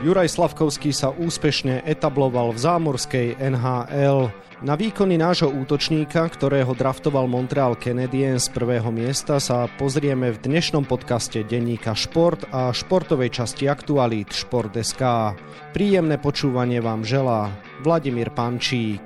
Juraj Slavkovský sa úspešne etabloval v zámorskej NHL. Na výkony nášho útočníka, ktorého draftoval Montreal Canadiens z prvého miesta, sa pozrieme v dnešnom podcaste denníka Šport a športovej časti aktualít Šport.sk. Príjemné počúvanie vám želá Vladimír Pančík.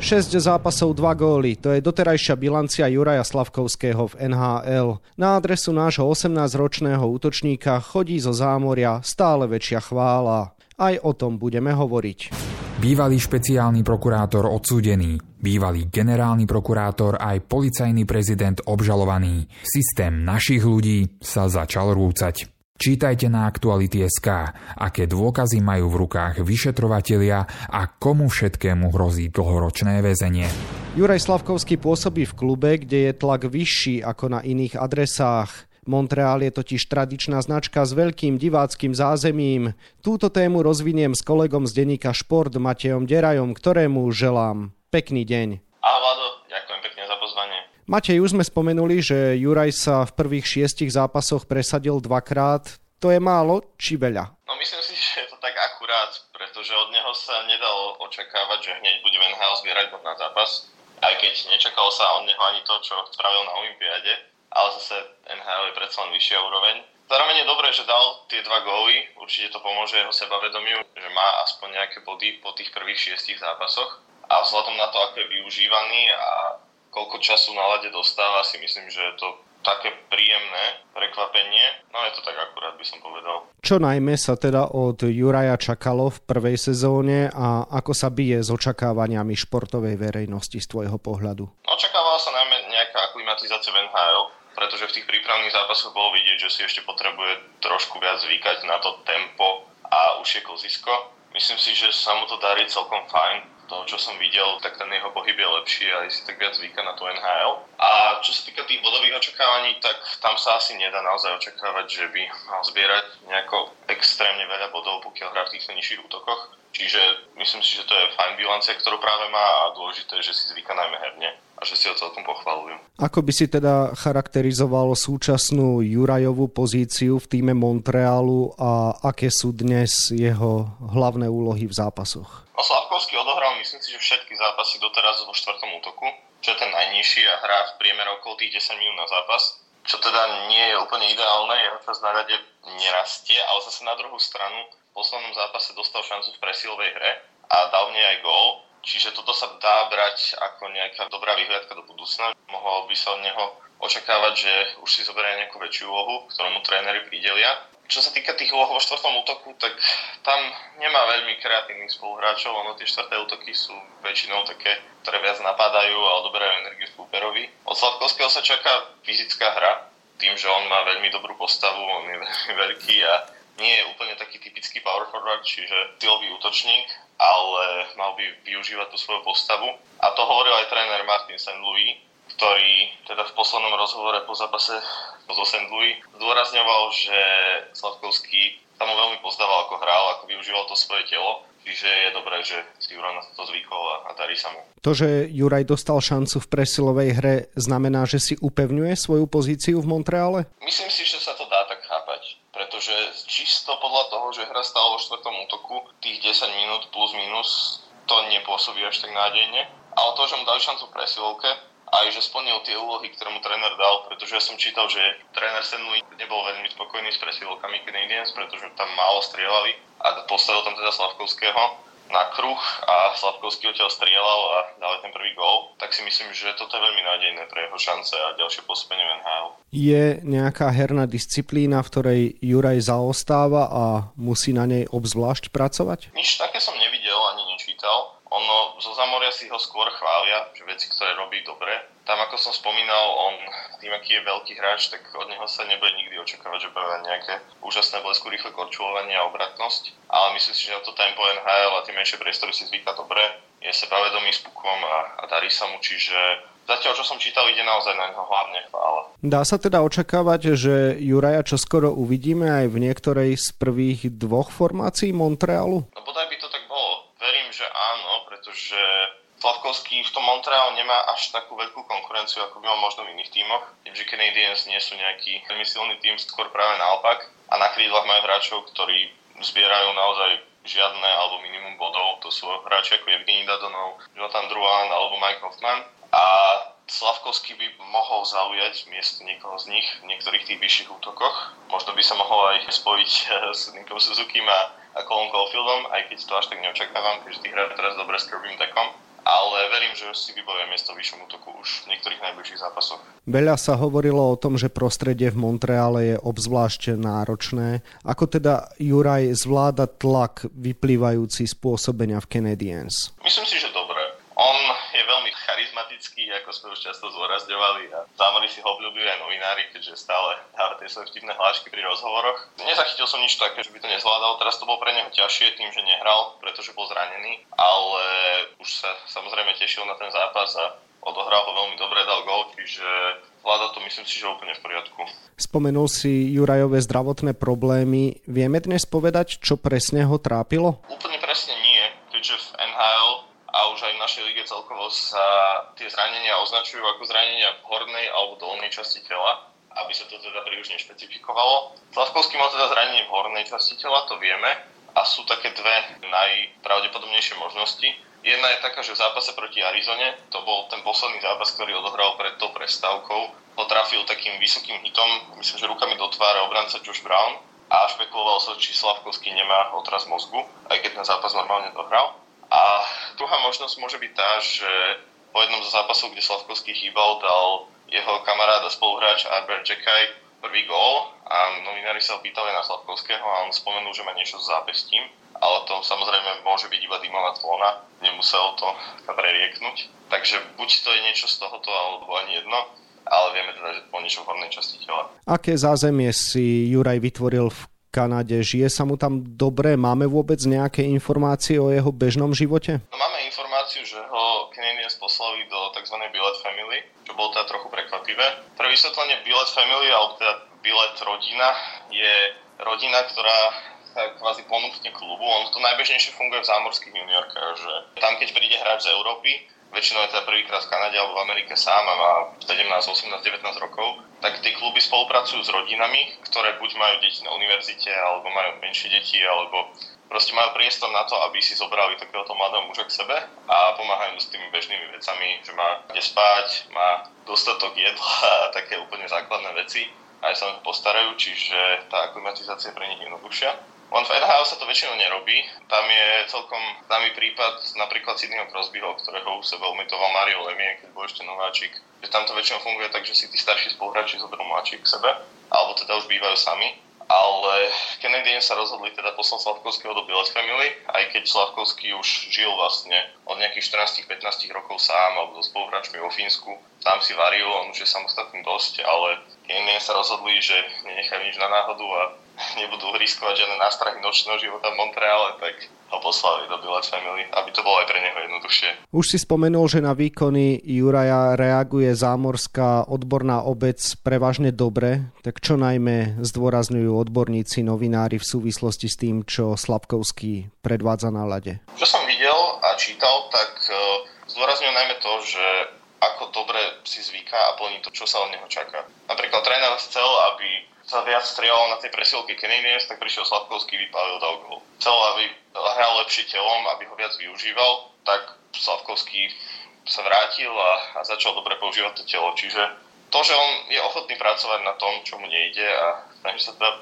6 zápasov, 2 góly. To je doterajšia bilancia Juraja Slavkovského v NHL. Na adresu nášho 18-ročného útočníka chodí zo zámoria stále väčšia chvála. Aj o tom budeme hovoriť. Bývalý špeciálny prokurátor odsúdený, bývalý generálny prokurátor aj policajný prezident obžalovaný. Systém našich ľudí sa začal rúcať. Čítajte na Aktuality.sk, aké dôkazy majú v rukách vyšetrovatelia a komu všetkému hrozí dlhoročné väzenie. Juraj Slavkovský pôsobí v klube, kde je tlak vyšší ako na iných adresách. Montreal je totiž tradičná značka s veľkým diváckým zázemím. Túto tému rozviniem s kolegom z denníka Šport Matejom Derajom, ktorému želám pekný deň. Ahoj, ďakujem pekne za pozvanie. Matej, už sme spomenuli, že Juraj sa v prvých šiestich zápasoch presadil dvakrát. To je málo či veľa? No myslím si, že je to tak akurát, pretože od neho sa nedalo očakávať, že hneď bude Van zbierať bod na zápas. Aj keď nečakalo sa od neho ani to, čo spravil na Olympiáde, ale zase NHL je predsa len vyššia úroveň. Zároveň je dobré, že dal tie dva góly, určite to pomôže jeho sebavedomiu, že má aspoň nejaké body po tých prvých šiestich zápasoch. A vzhľadom na to, ako je využívaný a koľko času na lade dostáva, si myslím, že je to také príjemné prekvapenie. No je to tak akurát by som povedal. Čo najmä sa teda od Juraja čakalo v prvej sezóne a ako sa bije s očakávaniami športovej verejnosti z tvojho pohľadu? Očakávala sa najmä nejaká aklimatizácia v NHL, pretože v tých prípravných zápasoch bolo vidieť, že si ešte potrebuje trošku viac zvykať na to tempo a už je kozisko. Myslím si, že sa mu to darí celkom fajn toho, čo som videl, tak ten jeho pohyb je lepší a si tak viac zvyka na tú NHL. A čo sa týka tých bodových očakávaní, tak tam sa asi nedá naozaj očakávať, že by mal zbierať nejako extrémne veľa bodov, pokiaľ hrá v týchto nižších útokoch. Čiže myslím si, že to je fajn bilancia, ktorú práve má a dôležité je, že si zvyka najmä herne a že si ho celkom pochvalujú. Ako by si teda charakterizoval súčasnú Jurajovú pozíciu v týme Montrealu a aké sú dnes jeho hlavné úlohy v zápasoch? No Slavkovský odohral myslím si, že všetky zápasy doteraz vo štvrtom útoku, čo je ten najnižší a hrá v priemere okolo tých 10 minút na zápas, čo teda nie je úplne ideálne, jeho čas na rade nerastie, ale zase na druhú stranu v poslednom zápase dostal šancu v presilovej hre a dal v nej aj gól, čiže toto sa dá brať ako nejaká dobrá vyhliadka do budúcna. Mohol by sa od neho očakávať, že už si zoberie nejakú väčšiu úlohu, ktorú mu tréneri pridelia čo sa týka tých úloh vo štvrtom útoku, tak tam nemá veľmi kreatívnych spoluhráčov, ono tie štvrté útoky sú väčšinou také, ktoré viac napadajú a odoberajú energiu súperovi. Od Sladkovského sa čaká fyzická hra, tým, že on má veľmi dobrú postavu, on je veľmi veľký a nie je úplne taký typický power forward, čiže silový útočník, ale mal by využívať tú svoju postavu. A to hovoril aj tréner Martin St. Louis, ktorý teda v poslednom rozhovore po zápase zo St. Louis zdôrazňoval, že Sladkovský sa mu veľmi pozdával, ako hral, ako využíval to svoje telo. Čiže je dobré, že si Juraj na to zvykol a, a darí sa mu. To, že Juraj dostal šancu v presilovej hre, znamená, že si upevňuje svoju pozíciu v Montreale? Myslím si, že sa to dá tak chápať pretože čisto podľa toho, že hra stále vo štvrtom útoku, tých 10 minút plus minus to nepôsobí až tak nádejne. Ale to, že mu dali šancu v presilovke, aj že splnil tie úlohy, ktoré mu tréner dal, pretože ja som čítal, že tréner Stanley nebol veľmi spokojný s presilovkami Canadiens, pretože tam málo strieľali a postavil tam teda Slavkovského na kruh a Slavkovský odtiaľ strieľal a dal ten prvý gól, tak si myslím, že toto je veľmi nádejné pre jeho šance a ďalšie pospenie v NHL. Je nejaká herná disciplína, v ktorej Juraj zaostáva a musí na nej obzvlášť pracovať? Nič také som nevidel ani nečítal ono zo Zamoria si ho skôr chvália, že veci, ktoré robí dobre. Tam, ako som spomínal, on tým, aký je veľký hráč, tak od neho sa nebude nikdy očakávať, že bude nejaké úžasné blesku, rýchle korčulovanie a obratnosť. Ale myslím si, že na to tempo NHL a tie menšie priestory si zvyká dobre. Je sebavedomý s pukom a, a darí sa mu, čiže Zatiaľ, čo som čítal, ide naozaj na neho hlavne chvála. Dá sa teda očakávať, že Juraja čoskoro uvidíme aj v niektorej z prvých dvoch formácií Montrealu? No bodaj by to tak bolo. Verím, že áno, pretože Slavkovský v tom Montreal nemá až takú veľkú konkurenciu, ako by mal možno v iných tímoch. Keďže Canadiens nie sú nejaký veľmi silný tým, skôr práve naopak. A na krídlach majú hráčov, ktorí zbierajú naozaj žiadne alebo minimum bodov. To sú hráči ako Evgeny Dadonov, Jonathan Druan alebo Mike Hoffman. A Slavkovský by mohol zaujať miesto niekoho z nich v niektorých tých vyšších útokoch. Možno by sa mohol aj spojiť s Nikom Suzuki a, a Colin Caulfieldom, aj keď to až tak neočakávam, keďže tých hrá teraz dobre s Kirbym Deckom ale verím, že si vybavia miesto v vyššom útoku už v niektorých najbližších zápasoch. Veľa sa hovorilo o tom, že prostredie v Montreale je obzvlášť náročné. Ako teda Juraj zvláda tlak vyplývajúci z pôsobenia v Canadiens? Myslím si, že dobre. On je veľmi už často zvorazňovali a zámali si ho obľúbili aj novinári, keďže stále dáva tie svoje vtipné hlášky pri rozhovoroch. Nezachytil som nič také, že by to nezvládal, teraz to bolo pre neho ťažšie tým, že nehral, pretože bol zranený, ale už sa samozrejme tešil na ten zápas a odohral ho veľmi dobre, dal gol, čiže vláda to myslím si, že úplne v poriadku. Spomenul si Jurajové zdravotné problémy. Vieme dnes povedať, čo presne ho trápilo? Úplne presne nie, keďže v NHL a už aj v našej lige celkovo sa tie zranenia označujú ako zranenia v hornej alebo dolnej časti tela, aby sa to teda príliš nešpecifikovalo. Slavkovský mal teda zranenie v hornej časti tela, to vieme, a sú také dve najpravdepodobnejšie možnosti. Jedna je taká, že v zápase proti Arizone, to bol ten posledný zápas, ktorý odohral pred tou prestávkou, potrafil takým vysokým hitom, myslím, že rukami do tváre obranca Josh Brown a špekuloval sa, či Slavkovský nemá otraz mozgu, aj keď ten zápas normálne dohral. A druhá možnosť môže byť tá, že po jednom zo zápasov, kde Slavkovský chýbal, dal jeho kamarád a spoluhráč Albert Jackaj prvý gól a novinári sa opýtali na Slavkovského a on spomenul, že má niečo s zápestím, ale to samozrejme môže byť iba dymová clona, nemuselo to prerieknúť. Takže buď to je niečo z tohoto, alebo ani jedno, ale vieme teda, že to bolo niečo v hornej časti tela. Aké zázemie si Juraj vytvoril v Kanade. Žije sa mu tam dobre? Máme vôbec nejaké informácie o jeho bežnom živote? No, máme informáciu, že ho Canadiens poslali do tzv. Billet Family, čo bolo teda trochu prekvapivé. Pre vysvetlenie Billet Family, alebo teda Billet rodina, je rodina, ktorá kvázi ponúkne klubu. On to najbežnejšie funguje v zámorských juniorkách, že tam keď príde hráč z Európy, väčšinou je teda prvýkrát v Kanade alebo v Amerike sám a má 17, 18, 19 rokov, tak tie kluby spolupracujú s rodinami, ktoré buď majú deti na univerzite, alebo majú menšie deti, alebo proste majú priestor na to, aby si zobrali takéhoto mladého muža k sebe a pomáhajú s tými bežnými vecami, že má kde spať, má dostatok jedla a také úplne základné veci aj sa o postarajú, čiže tá aklimatizácia je pre nich jednoduchšia. On v NHL sa to väčšinou nerobí. Tam je celkom známy prípad napríklad Sydneyho Crosbyho, ktorého u sebe umetoval Mario Lemie, keď bol ešte nováčik. Že tam to väčšinou funguje tak, že si tí starší spoluhráči zoberú mladší k sebe, alebo teda už bývajú sami. Ale Kennedy sa rozhodli teda poslať Slavkovského do Billet Family, aj keď Slavkovský už žil vlastne od nejakých 14-15 rokov sám alebo so spoluhráčmi vo Fínsku. Tam si varil, on už je samostatný dosť, ale Kennedy sa rozhodli, že nenechajú nič na náhodu a nebudú riskovať žiadne nástrahy nočného života v Montreale, tak ho poslali do Billet Family, aby to bolo aj pre neho jednoduchšie. Už si spomenul, že na výkony Juraja reaguje zámorská odborná obec prevažne dobre, tak čo najmä zdôrazňujú odborníci, novinári v súvislosti s tým, čo Slabkovský predvádza na lade? Čo som videl a čítal, tak e, zdôrazňujú najmä to, že ako dobre si zvyká a plní to, čo sa od neho čaká. Napríklad tréner chcel, aby sa viac strieľal na tej presilke Canadiens, tak prišiel Sladkovský, vypálil, dal gol. Chcel, aby hral lepšie telom, aby ho viac využíval, tak Sladkovský sa vrátil a, a začal dobre používať to telo. Čiže to, že on je ochotný pracovať na tom, čo mu nejde a snaží sa teda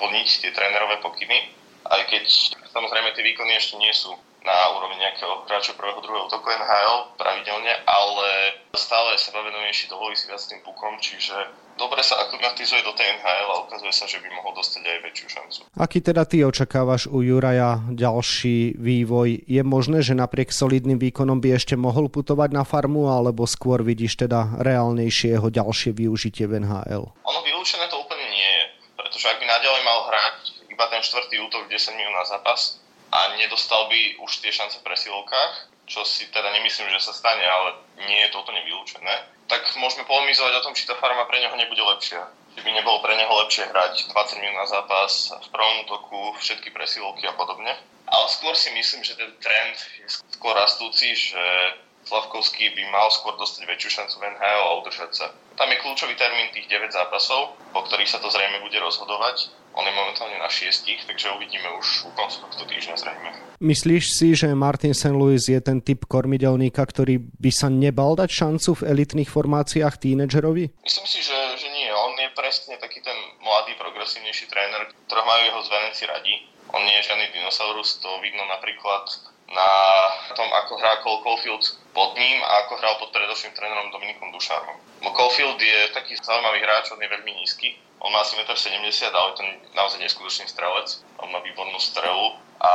plniť tie trénerové pokyny, aj keď samozrejme tie výkony ešte nie sú na úrovni nejakého hráča prvého, druhého toku NHL pravidelne, ale stále sebavedomejší, dovolí si viac tým pukom, čiže dobre sa aklimatizuje do tej NHL a ukazuje sa, že by mohol dostať aj väčšiu šancu. Aký teda ty očakávaš u Juraja ďalší vývoj? Je možné, že napriek solidným výkonom by ešte mohol putovať na farmu, alebo skôr vidíš teda reálnejšie jeho ďalšie využitie v NHL? Ono vylúčené to úplne nie je, pretože ak by naďalej mal hrať iba ten štvrtý útok 10 minút na zápas, a nedostal by už tie šance v presilovkách, čo si teda nemyslím, že sa stane, ale nie je to úplne vylúčené, tak môžeme polemizovať o tom, či tá farma pre neho nebude lepšia. Či by nebolo pre neho lepšie hrať 20 minút na zápas v prvom útoku, všetky presilovky a podobne. Ale skôr si myslím, že ten trend je skôr rastúci, že Slavkovský by mal skôr dostať väčšiu šancu v NHL a udržať sa. Tam je kľúčový termín tých 9 zápasov, po ktorých sa to zrejme bude rozhodovať. On je momentálne na šiestich, takže uvidíme už v koncu tohto týždňa zrejme. Myslíš si, že Martin St. Louis je ten typ kormidelníka, ktorý by sa nebal dať šancu v elitných formáciách tínedžerovi? Myslím si, že, že nie. On je presne taký ten mladý, progresívnejší tréner, ktorého majú jeho zvenenci radi. On nie je žiadny dinosaurus, to vidno napríklad na tom, ako hrá Cole Caulfield pod ním a ako hral pod predošlým trénerom Dominikom Dušárom. No Caulfield je taký zaujímavý hráč, on je veľmi nízky. On má asi 1,70 m, ale je to naozaj neskutočný strelec. On má výbornú strelu a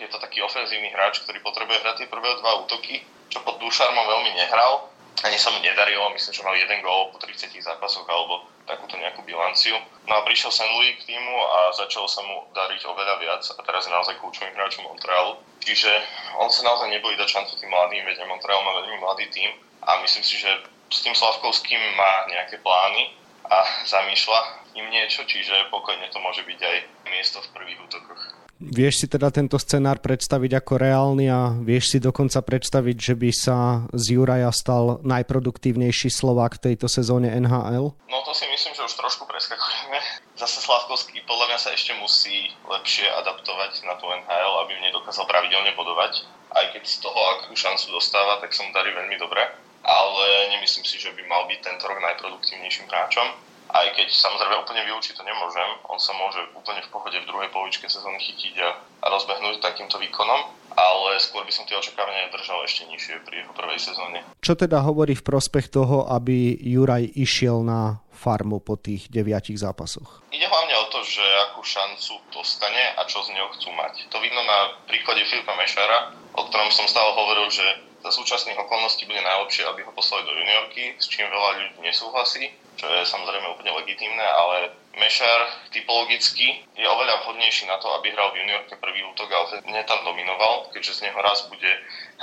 je to taký ofenzívny hráč, ktorý potrebuje hrať tie prvé dva útoky, čo pod Dušarmom veľmi nehral. Ani sa mu nedarilo, myslím, že mal jeden gól po 30 zápasoch alebo takúto nejakú bilanciu. No a prišiel St. Louis k týmu a začalo sa mu dariť oveľa viac a teraz je naozaj kľúčovým hráčom Montrealu. Čiže on sa naozaj nebojí dať šancu tým mladým, veď Montreal má veľmi mladý tým a myslím si, že s tým Slavkovským má nejaké plány a zamýšľa im niečo, čiže pokojne to môže byť aj miesto v prvých útokoch. Vieš si teda tento scenár predstaviť ako reálny a vieš si dokonca predstaviť, že by sa z Juraja stal najproduktívnejší Slovák v tejto sezóne NHL? No to si myslím, že už trošku preskakujeme. Zase Slavkovský podľa mňa sa ešte musí lepšie adaptovať na tú NHL, aby mne dokázal pravidelne bodovať. Aj keď z toho, akú šancu dostáva, tak sa mu darí veľmi dobre. Ale nemyslím si, že by mal byť tento rok najproduktívnejším hráčom aj keď samozrejme úplne vyučiť to nemôžem, on sa môže úplne v pohode v druhej polovičke sezóny chytiť a rozbehnúť takýmto výkonom, ale skôr by som tie očakávania držal ešte nižšie pri jeho prvej sezóne. Čo teda hovorí v prospech toho, aby Juraj išiel na farmu po tých deviatich zápasoch? Ide hlavne o to, že akú šancu dostane a čo z neho chcú mať. To vidno na príklade Filipa Mešara, o ktorom som stále hovoril, že za súčasných okolností bude najlepšie, aby ho poslali do juniorky, s čím veľa ľudí nesúhlasí, čo je samozrejme úplne legitímne, ale Mešar typologicky je oveľa vhodnejší na to, aby hral v juniorke prvý útok, ale ne tam dominoval, keďže z neho raz bude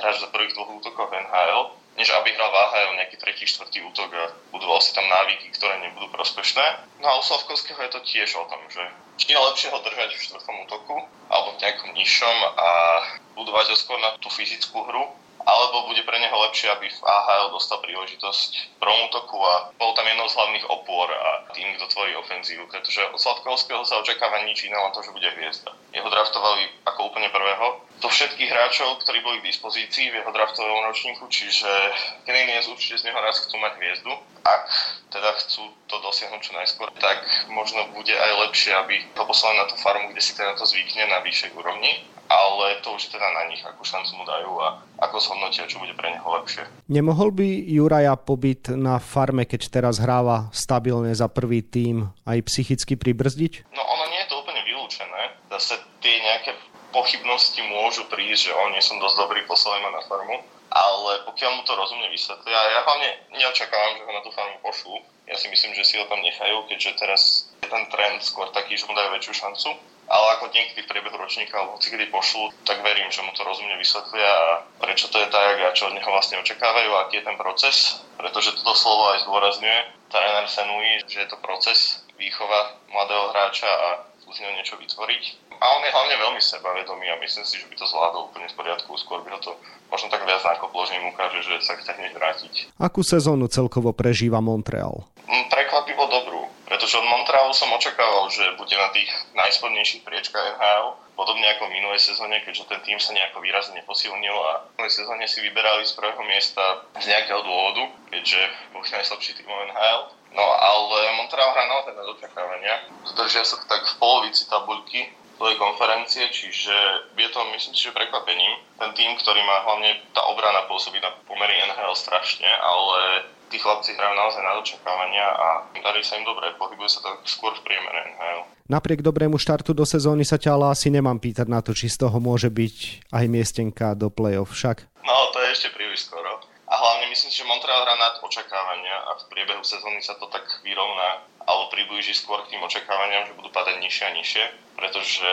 hráč za prvých dvoch útokov NHL, než aby hral v AHL nejaký tretí, štvrtý útok a budoval si tam návyky, ktoré nebudú prospešné. No a u Slavkovského je to tiež o tom, že či je lepšie ho držať v štvrtom útoku alebo v nejakom nižšom a budovať ho skôr na tú fyzickú hru, alebo bude pre neho lepšie, aby v AHL dostal príležitosť v a bol tam jednou z hlavných opôr a tým, kto tvorí ofenzívu, pretože od Sladkovského sa očakáva nič iné, len to, že bude hviezda. Jeho draftovali ako úplne prvého do všetkých hráčov, ktorí boli k dispozícii v jeho draftovom ročníku, čiže Canadiens určite z neho raz chcú mať hviezdu. Ak teda chcú to dosiahnuť čo najskôr, tak možno bude aj lepšie, aby ho poslali na tú farmu, kde si teda to zvykne na vyššej úrovni ale to už je teda na nich, akú šancu mu dajú a ako zhodnotia, čo bude pre neho lepšie. Nemohol by Juraja pobyt na farme, keď teraz hráva stabilne za prvý tým, aj psychicky pribrzdiť? No ono nie je to úplne vylúčené. Zase tie nejaké pochybnosti môžu prísť, že on nie som dosť dobrý, poslali ma na farmu. Ale pokiaľ mu to rozumne vysvetlia, ja hlavne neočakávam, že ho na tú farmu pošlú. Ja si myslím, že si ho tam nechajú, keďže teraz je ten trend skôr taký, že mu dajú väčšiu šancu ale ako niekedy v priebehu ročníka alebo kedy pošlu, tak verím, že mu to rozumne vysvetlia a prečo to je tak a čo od neho vlastne očakávajú a aký je ten proces, pretože toto slovo aj zdôrazňuje. Tréner Senui, že je to proces výchova mladého hráča a z neho niečo vytvoriť. A on je hlavne veľmi sebavedomý a myslím si, že by to zvládol úplne v poriadku. Skôr by ho to možno tak viac nakoplo, že im ukáže, že sa chce hneď vrátiť. Akú sezónu celkovo prežíva Montreal? Mm, prekvapivo dobrú pretože od Montrealu som očakával, že bude na tých najspodnejších priečkách NHL, podobne ako v minulej sezóne, keďže ten tým sa nejako výrazne neposilnil a v minulej sezóne si vyberali z prvého miesta z nejakého dôvodu, keďže bol najslabší tým NHL. No ale Montreal hrá naozaj na očakávania. Zdržia sa tak v polovici tabuľky svojej konferencie, čiže je to myslím si, že prekvapením. Ten tým, ktorý má hlavne tá obrana pôsobí na pomery NHL strašne, ale tí chlapci hrajú naozaj na očakávania a darí sa im dobre, pohybuje sa to skôr v priemere NHL. Napriek dobrému štartu do sezóny sa ťa ale asi nemám pýtať na to, či z toho môže byť aj miestenka do play-off však. No, to je ešte príliš skoro. A hlavne myslím si, že Montreal hrá nad očakávania a v priebehu sezóny sa to tak vyrovná alebo priblíži skôr k tým očakávaniam, že budú padať nižšie a nižšie, pretože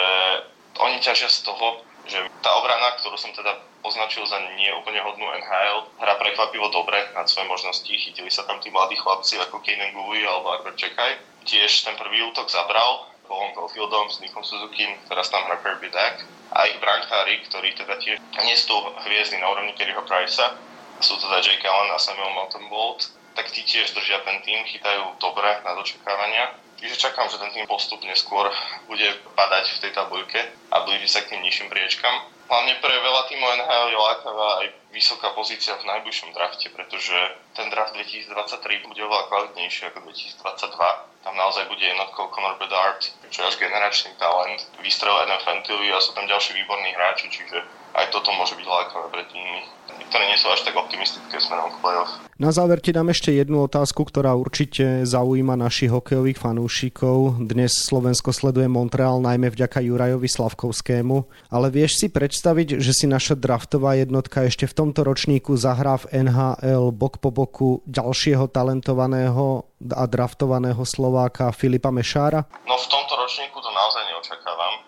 oni ťažia z toho, že tá obrana, ktorú som teda označil za nie úplne hodnú NHL. Hra prekvapivo dobre nad svoje možnosti. Chytili sa tam tí mladí chlapci ako Kanen Gui alebo Arbor Čekaj. Tiež ten prvý útok zabral Paulom Caulfieldom s Nikom Suzuki, teraz tam hrá Kirby Dack. A ich brankári, ktorí teda tiež nie sú hviezdy na úrovni Kerryho Price'a, sú teda Jake Allen a Samuel Mountain Bolt, tak tí tiež držia ten tým, chytajú dobre na dočakávania. Čiže čakám, že ten tým postupne skôr bude padať v tej tabuľke a blíži sa k tým nižším priečkam. Hlavne pre veľa týmov NHL je lákavá aj vysoká pozícia v najbližšom drafte, pretože ten draft 2023 bude oveľa kvalitnejší ako 2022. Tam naozaj bude jednotkou Conor Bedard, čo je až generačný talent, vystrel Adam Fantilli a sú tam ďalší výborní hráči, čiže aj toto môže byť lákavé pre týmy ktoré nie sú až tak optimistické smerom k playoff. Na záver ti dám ešte jednu otázku, ktorá určite zaujíma našich hokejových fanúšikov. Dnes Slovensko sleduje Montreal najmä vďaka Jurajovi Slavkovskému, ale vieš si predstaviť, že si naša draftová jednotka ešte v tomto ročníku zahrá v NHL bok po boku ďalšieho talentovaného a draftovaného Slováka Filipa Mešára? No v tomto ročníku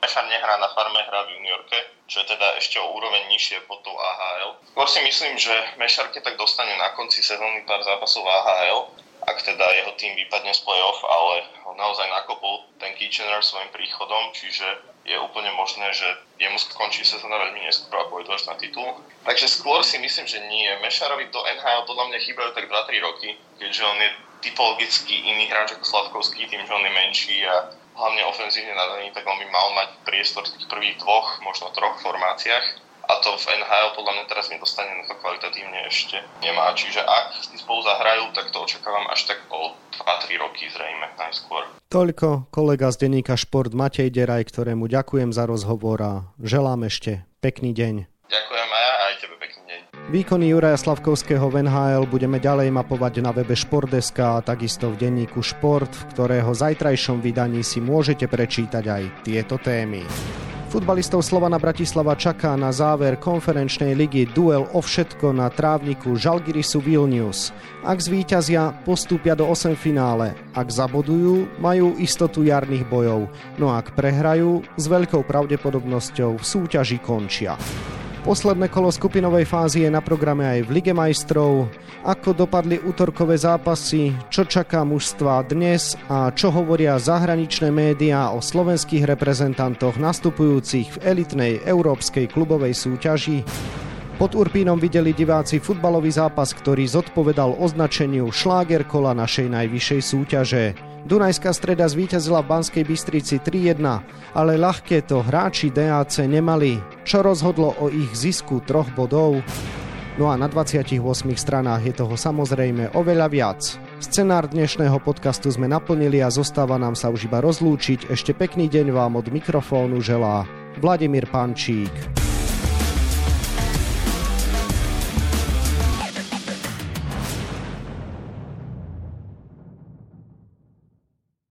Mešár nehrá na farme, hrá v juniorke, čo je teda ešte o úroveň nižšie pod tou AHL. Skôr si myslím, že Mešarke tak dostane na konci sezóny pár zápasov AHL, ak teda jeho tým vypadne z play-off, ale ho naozaj nakopol ten Kitchener svojim príchodom, čiže je úplne možné, že jemu skončí sezóna veľmi neskôr a pôjde až na titul. Takže skôr si myslím, že nie. Mešarovi do NHL podľa mňa chýbajú tak 2-3 roky, keďže on je typologicky iný hráč ako Slavkovský, tým, že on je menší a hlavne ofenzívne nadaný, tak on by mal mať priestor v tých prvých dvoch, možno troch formáciách. A to v NHL podľa mňa teraz nedostane na to kvalitatívne ešte nemá. Čiže ak si spolu zahrajú, tak to očakávam až tak o 2-3 roky zrejme najskôr. Toľko kolega z denníka Šport Matej Deraj, ktorému ďakujem za rozhovor a želám ešte pekný deň. Ďakujem Výkony Juraja Slavkovského v NHL budeme ďalej mapovať na webe Športdeska a takisto v denníku Šport, v ktorého zajtrajšom vydaní si môžete prečítať aj tieto témy. Futbalistov Slovana Bratislava čaká na záver konferenčnej ligy duel o všetko na trávniku Žalgirisu Vilnius. Ak zvíťazia, postúpia do 8 finále. Ak zabodujú, majú istotu jarných bojov. No ak prehrajú, s veľkou pravdepodobnosťou v súťaži končia. Posledné kolo skupinovej fázy je na programe aj v Lige majstrov. Ako dopadli útorkové zápasy, čo čaká mužstva dnes a čo hovoria zahraničné médiá o slovenských reprezentantoch nastupujúcich v elitnej európskej klubovej súťaži? Pod Urpínom videli diváci futbalový zápas, ktorý zodpovedal označeniu šláger kola našej najvyššej súťaže. Dunajská streda zvíťazila v Banskej Bystrici 3-1, ale ľahké to hráči DAC nemali, čo rozhodlo o ich zisku troch bodov. No a na 28 stranách je toho samozrejme oveľa viac. Scenár dnešného podcastu sme naplnili a zostáva nám sa už iba rozlúčiť. Ešte pekný deň vám od mikrofónu želá Vladimír Pančík.